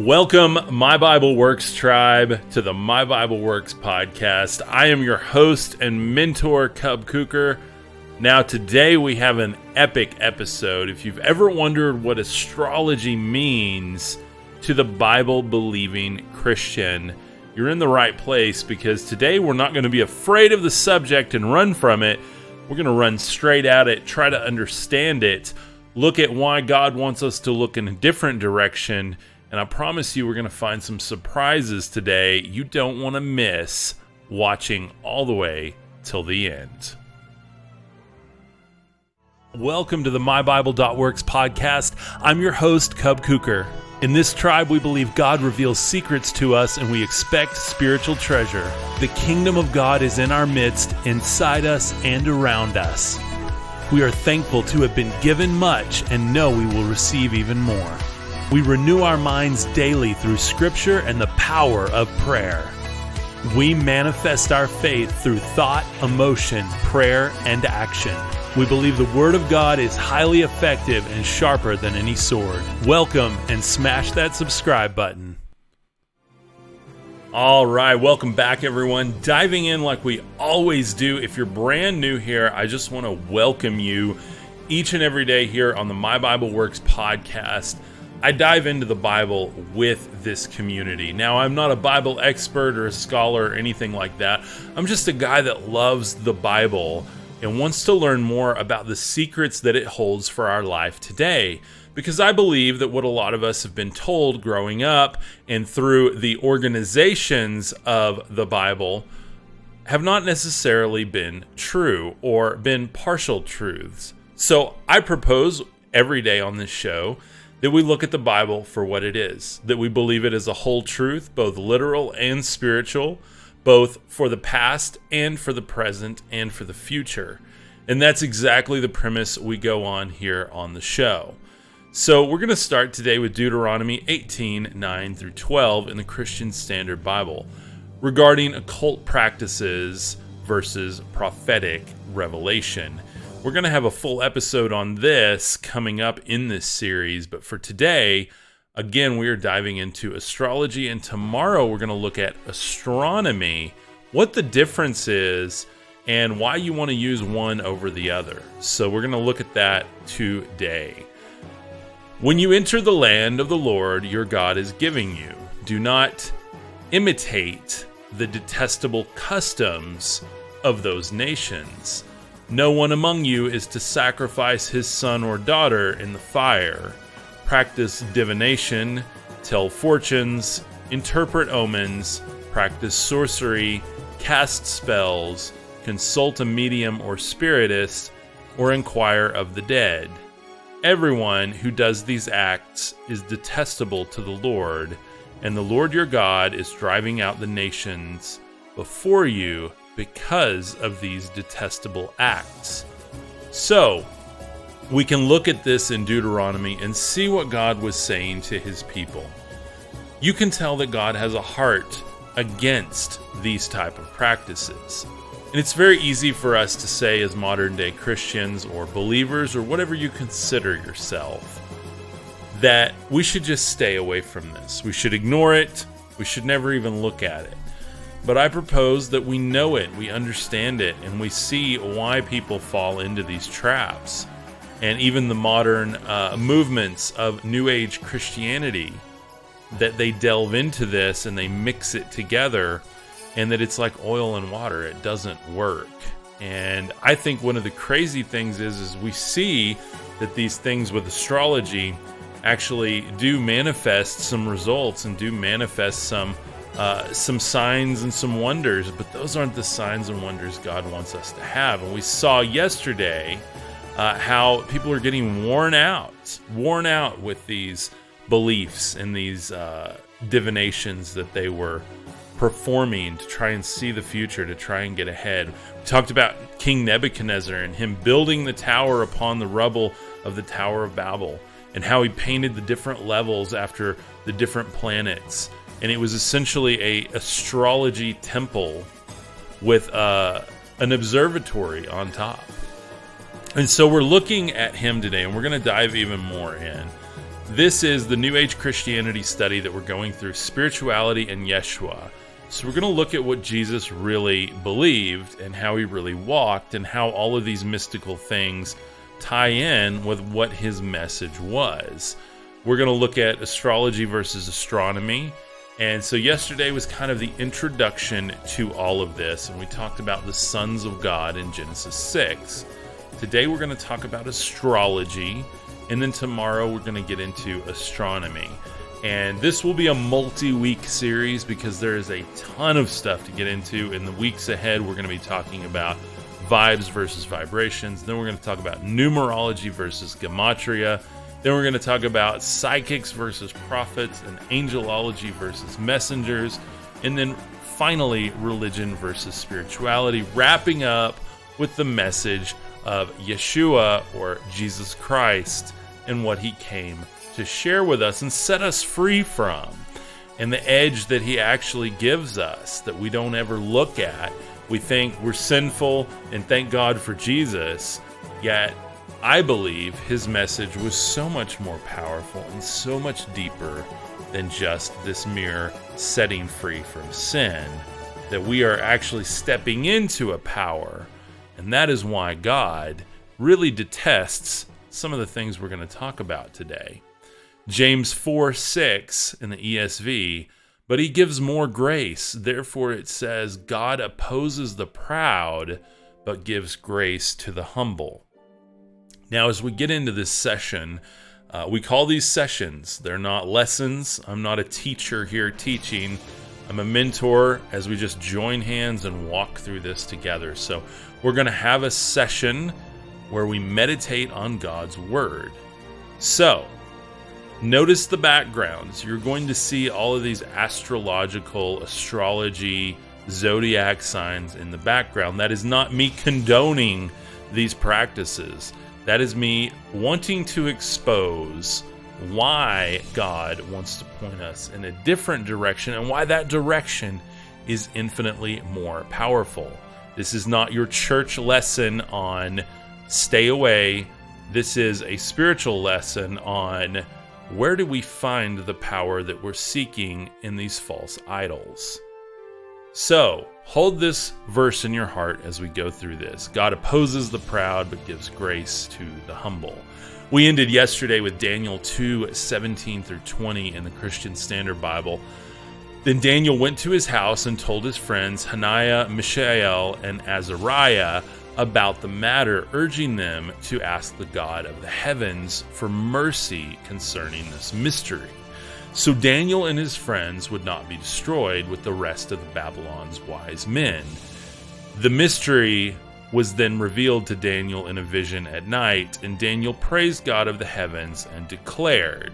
Welcome, My Bible Works tribe, to the My Bible Works podcast. I am your host and mentor, Cub Cooker. Now, today we have an epic episode. If you've ever wondered what astrology means to the Bible believing Christian, you're in the right place because today we're not going to be afraid of the subject and run from it. We're going to run straight at it, try to understand it, look at why God wants us to look in a different direction and I promise you, we're going to find some surprises today you don't want to miss watching all the way till the end. Welcome to the MyBible.Works podcast. I'm your host, Cub Cooker. In this tribe, we believe God reveals secrets to us and we expect spiritual treasure. The kingdom of God is in our midst, inside us, and around us. We are thankful to have been given much and know we will receive even more. We renew our minds daily through Scripture and the power of prayer. We manifest our faith through thought, emotion, prayer, and action. We believe the Word of God is highly effective and sharper than any sword. Welcome and smash that subscribe button. All right, welcome back, everyone. Diving in like we always do. If you're brand new here, I just want to welcome you each and every day here on the My Bible Works podcast. I dive into the Bible with this community. Now, I'm not a Bible expert or a scholar or anything like that. I'm just a guy that loves the Bible and wants to learn more about the secrets that it holds for our life today. Because I believe that what a lot of us have been told growing up and through the organizations of the Bible have not necessarily been true or been partial truths. So I propose every day on this show that we look at the Bible for what it is, that we believe it is a whole truth, both literal and spiritual, both for the past and for the present and for the future. And that's exactly the premise we go on here on the show. So we're going to start today with Deuteronomy 18 9 through 12 in the Christian Standard Bible regarding occult practices versus prophetic revelation. We're going to have a full episode on this coming up in this series, but for today, again, we are diving into astrology, and tomorrow we're going to look at astronomy, what the difference is, and why you want to use one over the other. So, we're going to look at that today. When you enter the land of the Lord your God is giving you, do not imitate the detestable customs of those nations no one among you is to sacrifice his son or daughter in the fire, practice divination, tell fortunes, interpret omens, practice sorcery, cast spells, consult a medium or spiritist, or inquire of the dead. Everyone who does these acts is detestable to the Lord, and the Lord your God is driving out the nations before you because of these detestable acts. So, we can look at this in Deuteronomy and see what God was saying to his people. You can tell that God has a heart against these type of practices. And it's very easy for us to say as modern day Christians or believers or whatever you consider yourself that we should just stay away from this. We should ignore it. We should never even look at it. But I propose that we know it, we understand it, and we see why people fall into these traps. And even the modern uh, movements of New Age Christianity, that they delve into this and they mix it together, and that it's like oil and water, it doesn't work. And I think one of the crazy things is, is we see that these things with astrology actually do manifest some results and do manifest some uh, some signs and some wonders, but those aren't the signs and wonders God wants us to have. And we saw yesterday uh, how people are getting worn out, worn out with these beliefs and these uh, divinations that they were performing to try and see the future, to try and get ahead. We talked about King Nebuchadnezzar and him building the tower upon the rubble of the Tower of Babel, and how he painted the different levels after the different planets and it was essentially a astrology temple with uh, an observatory on top. And so we're looking at him today, and we're going to dive even more in. This is the New Age Christianity study that we're going through spirituality and Yeshua. So, we're going to look at what Jesus really believed and how he really walked, and how all of these mystical things tie in with what his message was. We're going to look at astrology versus astronomy. And so, yesterday was kind of the introduction to all of this, and we talked about the sons of God in Genesis 6. Today, we're going to talk about astrology and then tomorrow we're going to get into astronomy. And this will be a multi week series because there is a ton of stuff to get into. In the weeks ahead, we're going to be talking about vibes versus vibrations. Then we're going to talk about numerology versus gematria. Then we're going to talk about psychics versus prophets and angelology versus messengers. And then finally, religion versus spirituality, wrapping up with the message of Yeshua or Jesus Christ and what he came to share with us and set us free from, and the edge that he actually gives us that we don't ever look at. We think we're sinful, and thank God for Jesus, yet I believe his message was so much more powerful and so much deeper than just this mere setting free from sin. That we are actually stepping into a power, and that is why God really detests some of the things we're going to talk about today. James 4 6 in the ESV, but he gives more grace. Therefore, it says, God opposes the proud, but gives grace to the humble. Now, as we get into this session, uh, we call these sessions. They're not lessons. I'm not a teacher here teaching. I'm a mentor as we just join hands and walk through this together. So, we're going to have a session where we meditate on God's Word. So, notice the backgrounds. You're going to see all of these astrological, astrology, zodiac signs in the background. That is not me condoning these practices. That is me wanting to expose why God wants to point us in a different direction and why that direction is infinitely more powerful. This is not your church lesson on stay away. This is a spiritual lesson on where do we find the power that we're seeking in these false idols. So, hold this verse in your heart as we go through this. God opposes the proud but gives grace to the humble. We ended yesterday with Daniel 2 17 through 20 in the Christian Standard Bible. Then Daniel went to his house and told his friends Hananiah, Mishael, and Azariah about the matter, urging them to ask the God of the heavens for mercy concerning this mystery. So Daniel and his friends would not be destroyed with the rest of Babylon's wise men. The mystery was then revealed to Daniel in a vision at night, and Daniel praised God of the heavens and declared,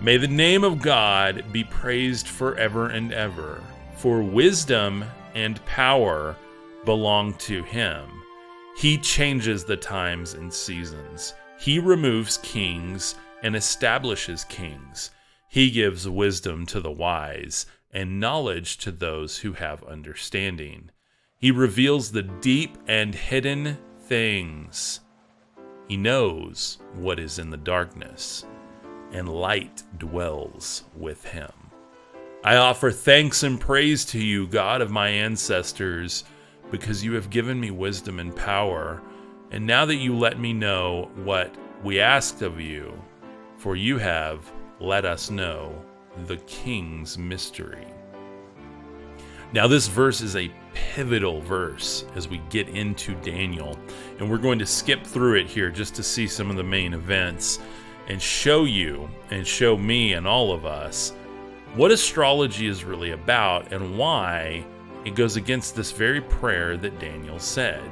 May the name of God be praised forever and ever, for wisdom and power belong to him. He changes the times and seasons. He removes kings and establishes kings. He gives wisdom to the wise and knowledge to those who have understanding. He reveals the deep and hidden things. He knows what is in the darkness, and light dwells with him. I offer thanks and praise to you, God of my ancestors because you have given me wisdom and power. And now that you let me know what we asked of you, for you have let us know the king's mystery. Now, this verse is a pivotal verse as we get into Daniel, and we're going to skip through it here just to see some of the main events and show you and show me and all of us what astrology is really about and why it goes against this very prayer that Daniel said.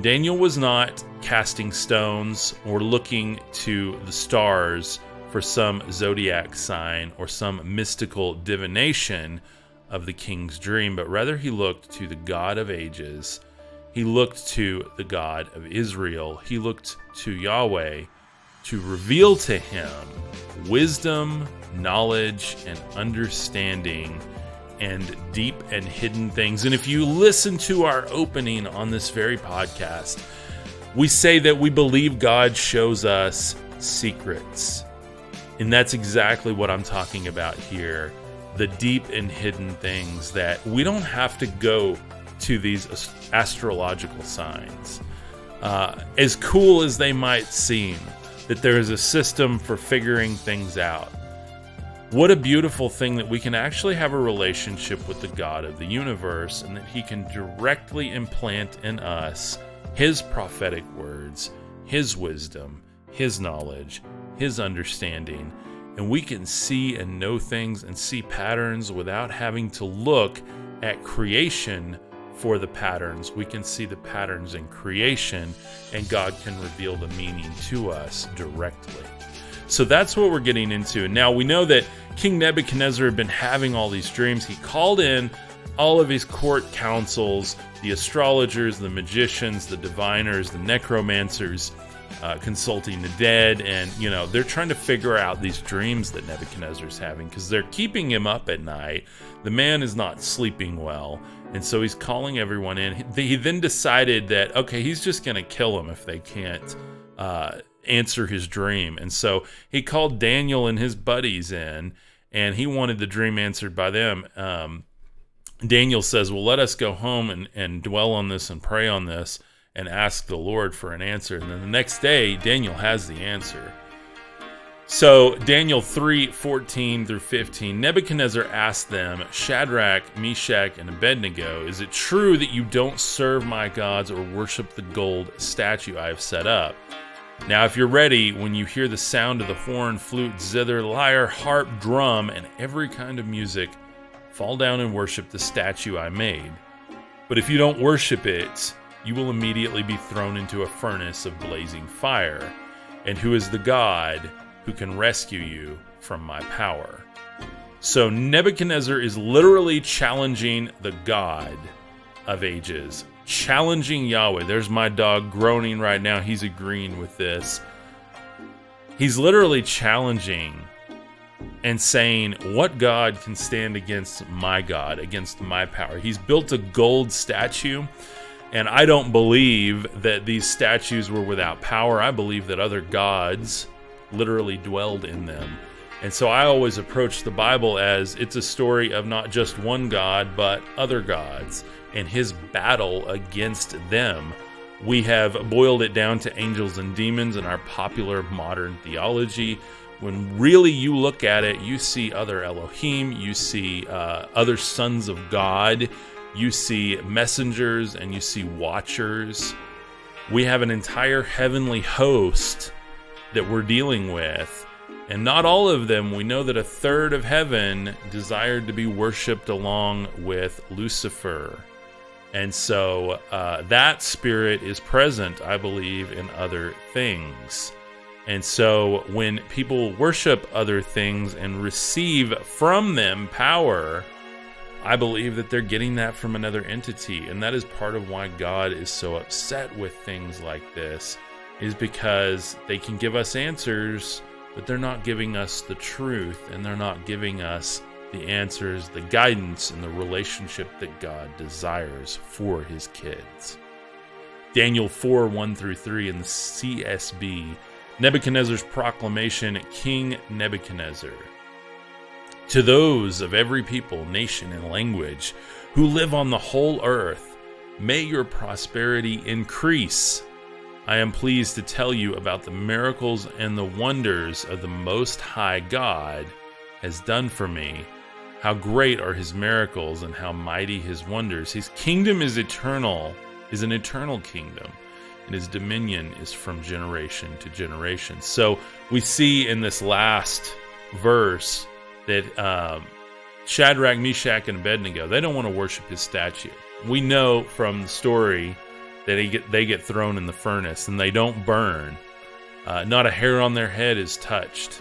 Daniel was not casting stones or looking to the stars for some zodiac sign or some mystical divination of the king's dream, but rather he looked to the God of ages. He looked to the God of Israel. He looked to Yahweh to reveal to him wisdom, knowledge, and understanding and deep and hidden things. And if you listen to our opening on this very podcast, we say that we believe God shows us secrets. And that's exactly what I'm talking about here the deep and hidden things that we don't have to go to these astrological signs. Uh, as cool as they might seem, that there is a system for figuring things out. What a beautiful thing that we can actually have a relationship with the God of the universe and that He can directly implant in us His prophetic words, His wisdom, His knowledge, His understanding. And we can see and know things and see patterns without having to look at creation for the patterns. We can see the patterns in creation, and God can reveal the meaning to us directly. So that's what we're getting into. And now we know that King Nebuchadnezzar had been having all these dreams. He called in all of his court councils, the astrologers, the magicians, the diviners, the necromancers, uh, consulting the dead, and you know they're trying to figure out these dreams that Nebuchadnezzar's having because they're keeping him up at night. The man is not sleeping well, and so he's calling everyone in. He then decided that okay, he's just going to kill them if they can't. Uh, answer his dream. And so he called Daniel and his buddies in, and he wanted the dream answered by them. Um, Daniel says, Well, let us go home and, and dwell on this and pray on this and ask the Lord for an answer. And then the next day, Daniel has the answer. So, Daniel 3 14 through 15, Nebuchadnezzar asked them, Shadrach, Meshach, and Abednego, Is it true that you don't serve my gods or worship the gold statue I have set up? Now, if you're ready, when you hear the sound of the horn, flute, zither, lyre, harp, drum, and every kind of music, fall down and worship the statue I made. But if you don't worship it, you will immediately be thrown into a furnace of blazing fire. And who is the God who can rescue you from my power? So Nebuchadnezzar is literally challenging the God of ages, challenging Yahweh. There's my dog groaning right now. He's agreeing with this. He's literally challenging and saying, What God can stand against my God, against my power? He's built a gold statue, and I don't believe that these statues were without power. I believe that other gods literally dwelled in them. And so I always approach the Bible as it's a story of not just one God, but other gods and his battle against them. We have boiled it down to angels and demons in our popular modern theology. When really you look at it, you see other Elohim, you see uh, other sons of God, you see messengers, and you see watchers. We have an entire heavenly host that we're dealing with. And not all of them, we know that a third of heaven desired to be worshiped along with Lucifer. And so uh, that spirit is present, I believe, in other things. And so when people worship other things and receive from them power, I believe that they're getting that from another entity. And that is part of why God is so upset with things like this, is because they can give us answers, but they're not giving us the truth and they're not giving us the answers, the guidance, and the relationship that God desires for his kids. Daniel 4 1 through 3 in the CSB, Nebuchadnezzar's proclamation, King Nebuchadnezzar. To those of every people, nation, and language who live on the whole earth, may your prosperity increase. I am pleased to tell you about the miracles and the wonders of the Most High God has done for me how great are his miracles and how mighty his wonders. His kingdom is eternal, is an eternal kingdom, and his dominion is from generation to generation. So we see in this last verse that um, Shadrach, Meshach, and Abednego, they don't want to worship his statue. We know from the story that get, they get thrown in the furnace and they don't burn. Uh, not a hair on their head is touched.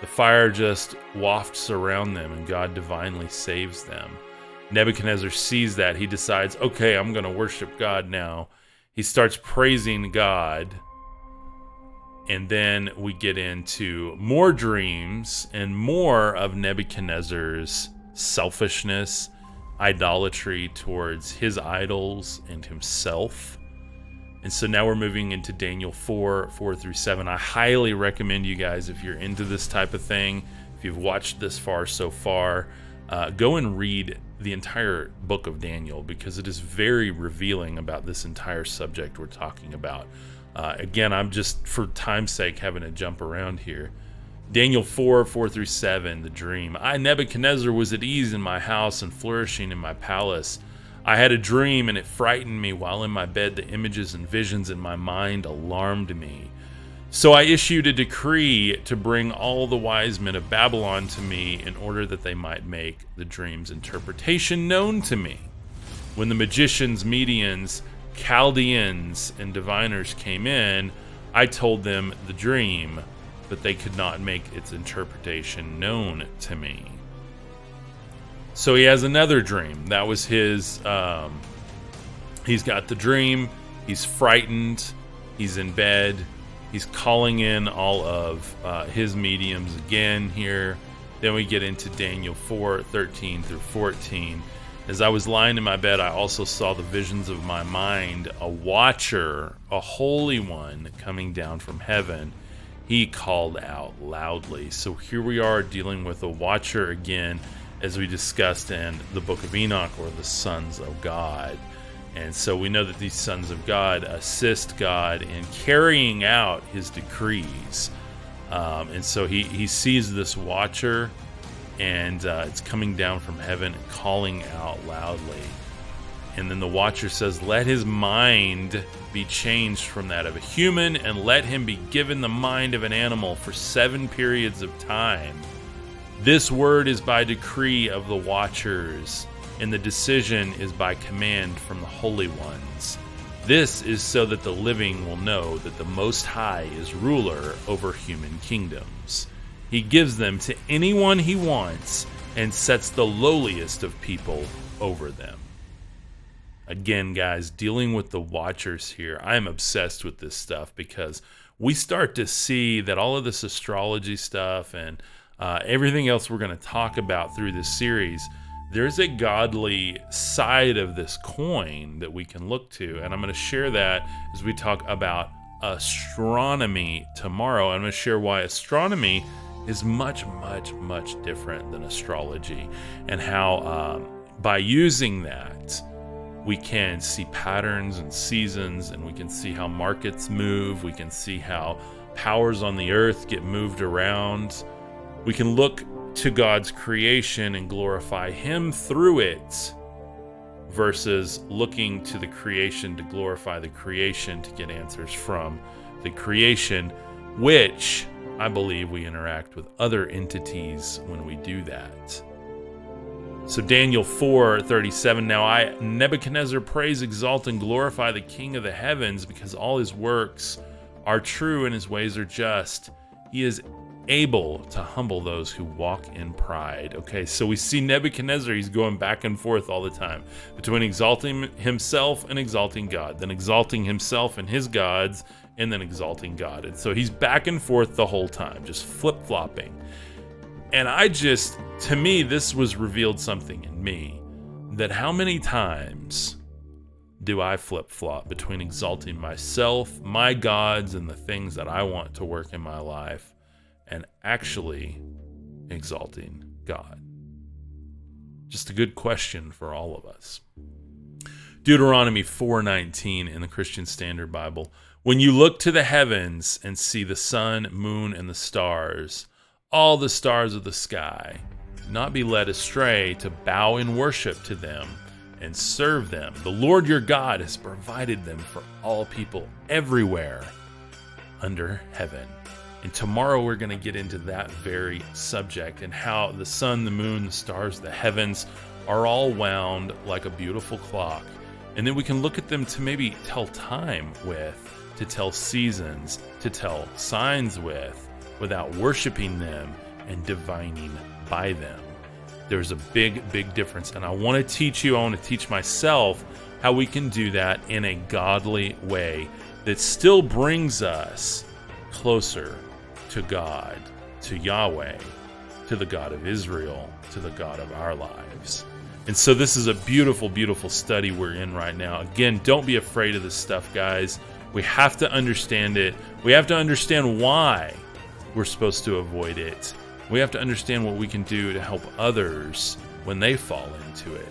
The fire just wafts around them, and God divinely saves them. Nebuchadnezzar sees that. He decides, okay, I'm going to worship God now. He starts praising God. And then we get into more dreams and more of Nebuchadnezzar's selfishness, idolatry towards his idols and himself. And so now we're moving into Daniel 4, 4 through 7. I highly recommend you guys, if you're into this type of thing, if you've watched this far so far, uh, go and read the entire book of Daniel because it is very revealing about this entire subject we're talking about. Uh, again, I'm just, for time's sake, having to jump around here. Daniel 4, 4 through 7, the dream. I, Nebuchadnezzar, was at ease in my house and flourishing in my palace. I had a dream and it frightened me while in my bed. The images and visions in my mind alarmed me. So I issued a decree to bring all the wise men of Babylon to me in order that they might make the dream's interpretation known to me. When the magicians, mediums, Chaldeans, and diviners came in, I told them the dream, but they could not make its interpretation known to me. So he has another dream. That was his. Um, he's got the dream. He's frightened. He's in bed. He's calling in all of uh, his mediums again here. Then we get into Daniel 4 13 through 14. As I was lying in my bed, I also saw the visions of my mind, a watcher, a holy one coming down from heaven. He called out loudly. So here we are dealing with a watcher again as we discussed in the book of Enoch, or the sons of God. And so we know that these sons of God assist God in carrying out his decrees. Um, and so he, he sees this watcher, and uh, it's coming down from heaven and calling out loudly. And then the watcher says, Let his mind be changed from that of a human, and let him be given the mind of an animal for seven periods of time. This word is by decree of the watchers, and the decision is by command from the holy ones. This is so that the living will know that the Most High is ruler over human kingdoms. He gives them to anyone he wants and sets the lowliest of people over them. Again, guys, dealing with the watchers here, I am obsessed with this stuff because we start to see that all of this astrology stuff and uh, everything else we're going to talk about through this series, there's a godly side of this coin that we can look to. And I'm going to share that as we talk about astronomy tomorrow. I'm going to share why astronomy is much, much, much different than astrology and how um, by using that, we can see patterns and seasons and we can see how markets move. We can see how powers on the earth get moved around. We can look to God's creation and glorify Him through it versus looking to the creation to glorify the creation to get answers from the creation, which I believe we interact with other entities when we do that. So Daniel 4:37 Now I Nebuchadnezzar praise exalt and glorify the king of the heavens because all his works are true and his ways are just. He is able to humble those who walk in pride. Okay, so we see Nebuchadnezzar, he's going back and forth all the time between exalting himself and exalting God, then exalting himself and his gods, and then exalting God. And so he's back and forth the whole time, just flip flopping. And I just, to me, this was revealed something in me that how many times do I flip flop between exalting myself, my gods, and the things that I want to work in my life? and actually exalting God? Just a good question for all of us. Deuteronomy 4:19 in the Christian Standard Bible. When you look to the heavens and see the sun, moon, and the stars, all the stars of the sky, not be led astray to bow in worship to them and serve them. The Lord your God has provided them for all people everywhere under heaven. And tomorrow we're going to get into that very subject and how the sun, the moon, the stars, the heavens are all wound like a beautiful clock. And then we can look at them to maybe tell time with, to tell seasons, to tell signs with, without worshiping them and divining by them. There's a big, big difference. And I want to teach you, I want to teach myself how we can do that in a godly way that still brings us closer to God, to Yahweh, to the God of Israel, to the God of our lives. And so this is a beautiful, beautiful study we're in right now. Again, don't be afraid of this stuff, guys. We have to understand it. We have to understand why we're supposed to avoid it. We have to understand what we can do to help others when they fall into it.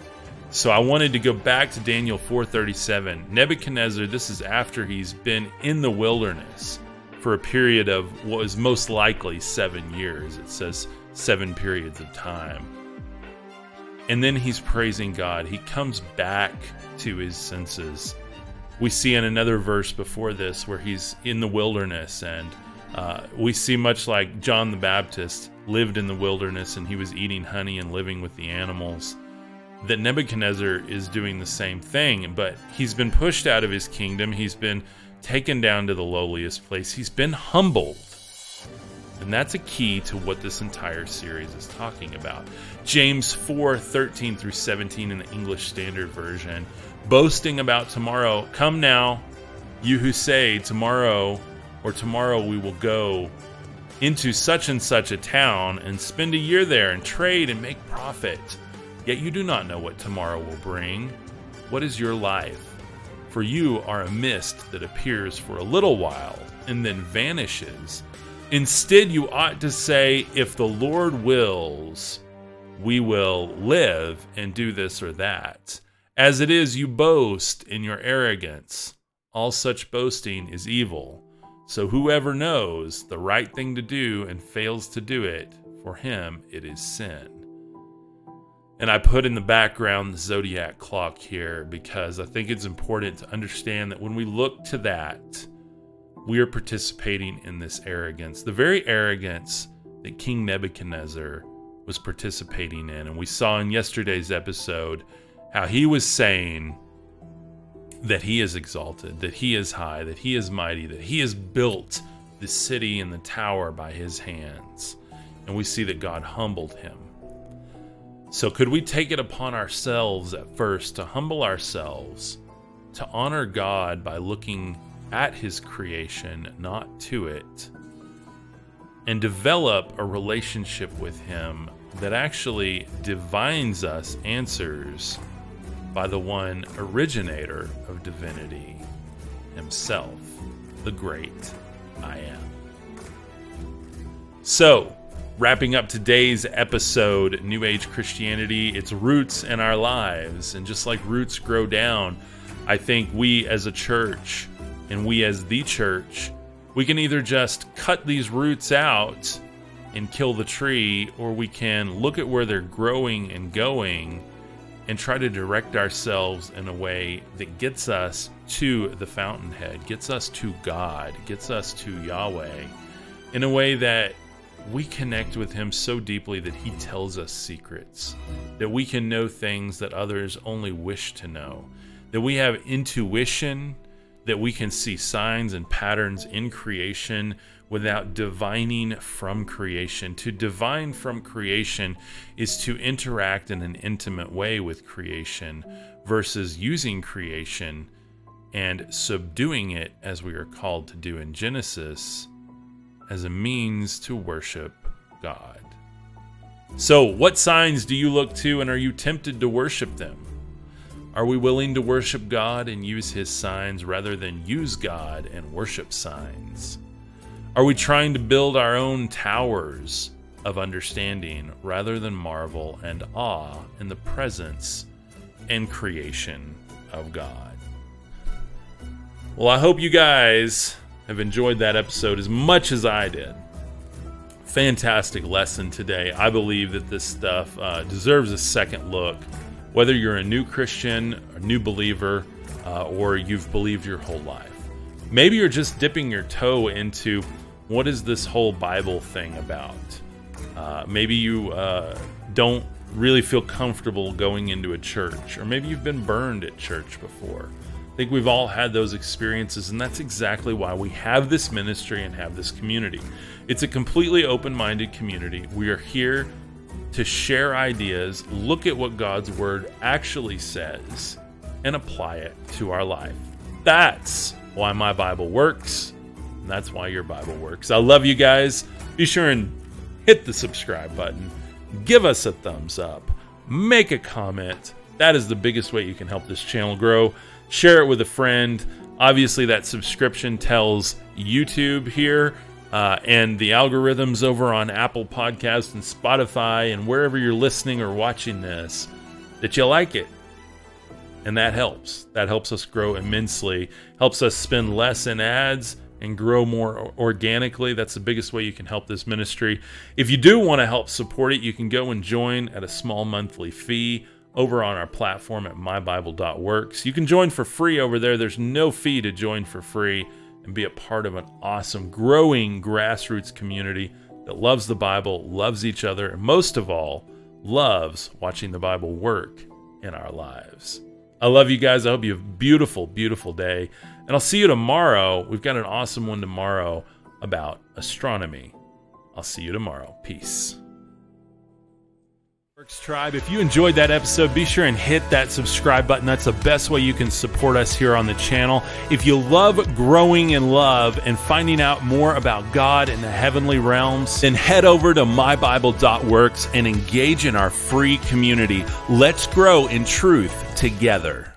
So I wanted to go back to Daniel 4:37. Nebuchadnezzar, this is after he's been in the wilderness for a period of what is most likely 7 years. It says 7 periods of time. And then he's praising God. He comes back to his senses. We see in another verse before this where he's in the wilderness and uh, we see much like John the Baptist lived in the wilderness and he was eating honey and living with the animals. That Nebuchadnezzar is doing the same thing, but he's been pushed out of his kingdom. He's been taken down to the lowliest place. He's been humbled. And that's a key to what this entire series is talking about. James 4 13 through 17 in the English Standard Version, boasting about tomorrow. Come now, you who say, Tomorrow or tomorrow we will go into such and such a town and spend a year there and trade and make profit. Yet you do not know what tomorrow will bring. What is your life? For you are a mist that appears for a little while and then vanishes. Instead, you ought to say, If the Lord wills, we will live and do this or that. As it is, you boast in your arrogance. All such boasting is evil. So whoever knows the right thing to do and fails to do it, for him it is sin. And I put in the background the zodiac clock here because I think it's important to understand that when we look to that, we are participating in this arrogance, the very arrogance that King Nebuchadnezzar was participating in. And we saw in yesterday's episode how he was saying, that he is exalted, that he is high, that he is mighty, that he has built the city and the tower by his hands. And we see that God humbled him. So, could we take it upon ourselves at first to humble ourselves, to honor God by looking at his creation, not to it, and develop a relationship with him that actually divines us answers by the one originator of divinity himself, the great I am. So, wrapping up today's episode, New Age Christianity, its roots in our lives. And just like roots grow down, I think we as a church and we as the church, we can either just cut these roots out and kill the tree, or we can look at where they're growing and going and try to direct ourselves in a way that gets us to the fountainhead, gets us to God, gets us to Yahweh in a way that we connect with Him so deeply that He tells us secrets, that we can know things that others only wish to know, that we have intuition, that we can see signs and patterns in creation without divining from creation. To divine from creation is to interact in an intimate way with creation versus using creation and subduing it, as we are called to do in Genesis, as a means to worship God. So, what signs do you look to and are you tempted to worship them? Are we willing to worship God and use His signs rather than use God and worship signs? Are we trying to build our own towers of understanding rather than marvel and awe in the presence and creation of God? Well, I hope you guys have enjoyed that episode as much as I did. Fantastic lesson today. I believe that this stuff uh, deserves a second look. Whether you're a new Christian, a new believer, uh, or you've believed your whole life. Maybe you're just dipping your toe into what is this whole Bible thing about? Uh, maybe you uh, don't really feel comfortable going into a church, or maybe you've been burned at church before. I think we've all had those experiences, and that's exactly why we have this ministry and have this community. It's a completely open minded community. We are here to share ideas, look at what God's Word actually says, and apply it to our life. That's why my Bible works. And that's why your Bible works. I love you guys. Be sure and hit the subscribe button. Give us a thumbs up. Make a comment. That is the biggest way you can help this channel grow. Share it with a friend. Obviously, that subscription tells YouTube here uh, and the algorithms over on Apple Podcasts and Spotify and wherever you're listening or watching this that you like it. And that helps. That helps us grow immensely, helps us spend less in ads and grow more organically. That's the biggest way you can help this ministry. If you do want to help support it, you can go and join at a small monthly fee over on our platform at mybible.works. You can join for free over there. There's no fee to join for free and be a part of an awesome, growing grassroots community that loves the Bible, loves each other, and most of all, loves watching the Bible work in our lives. I love you guys. I hope you have a beautiful, beautiful day. And I'll see you tomorrow. We've got an awesome one tomorrow about astronomy. I'll see you tomorrow. Peace. Tribe, if you enjoyed that episode, be sure and hit that subscribe button. That's the best way you can support us here on the channel. If you love growing in love and finding out more about God and the heavenly realms, then head over to mybible.works and engage in our free community. Let's grow in truth together.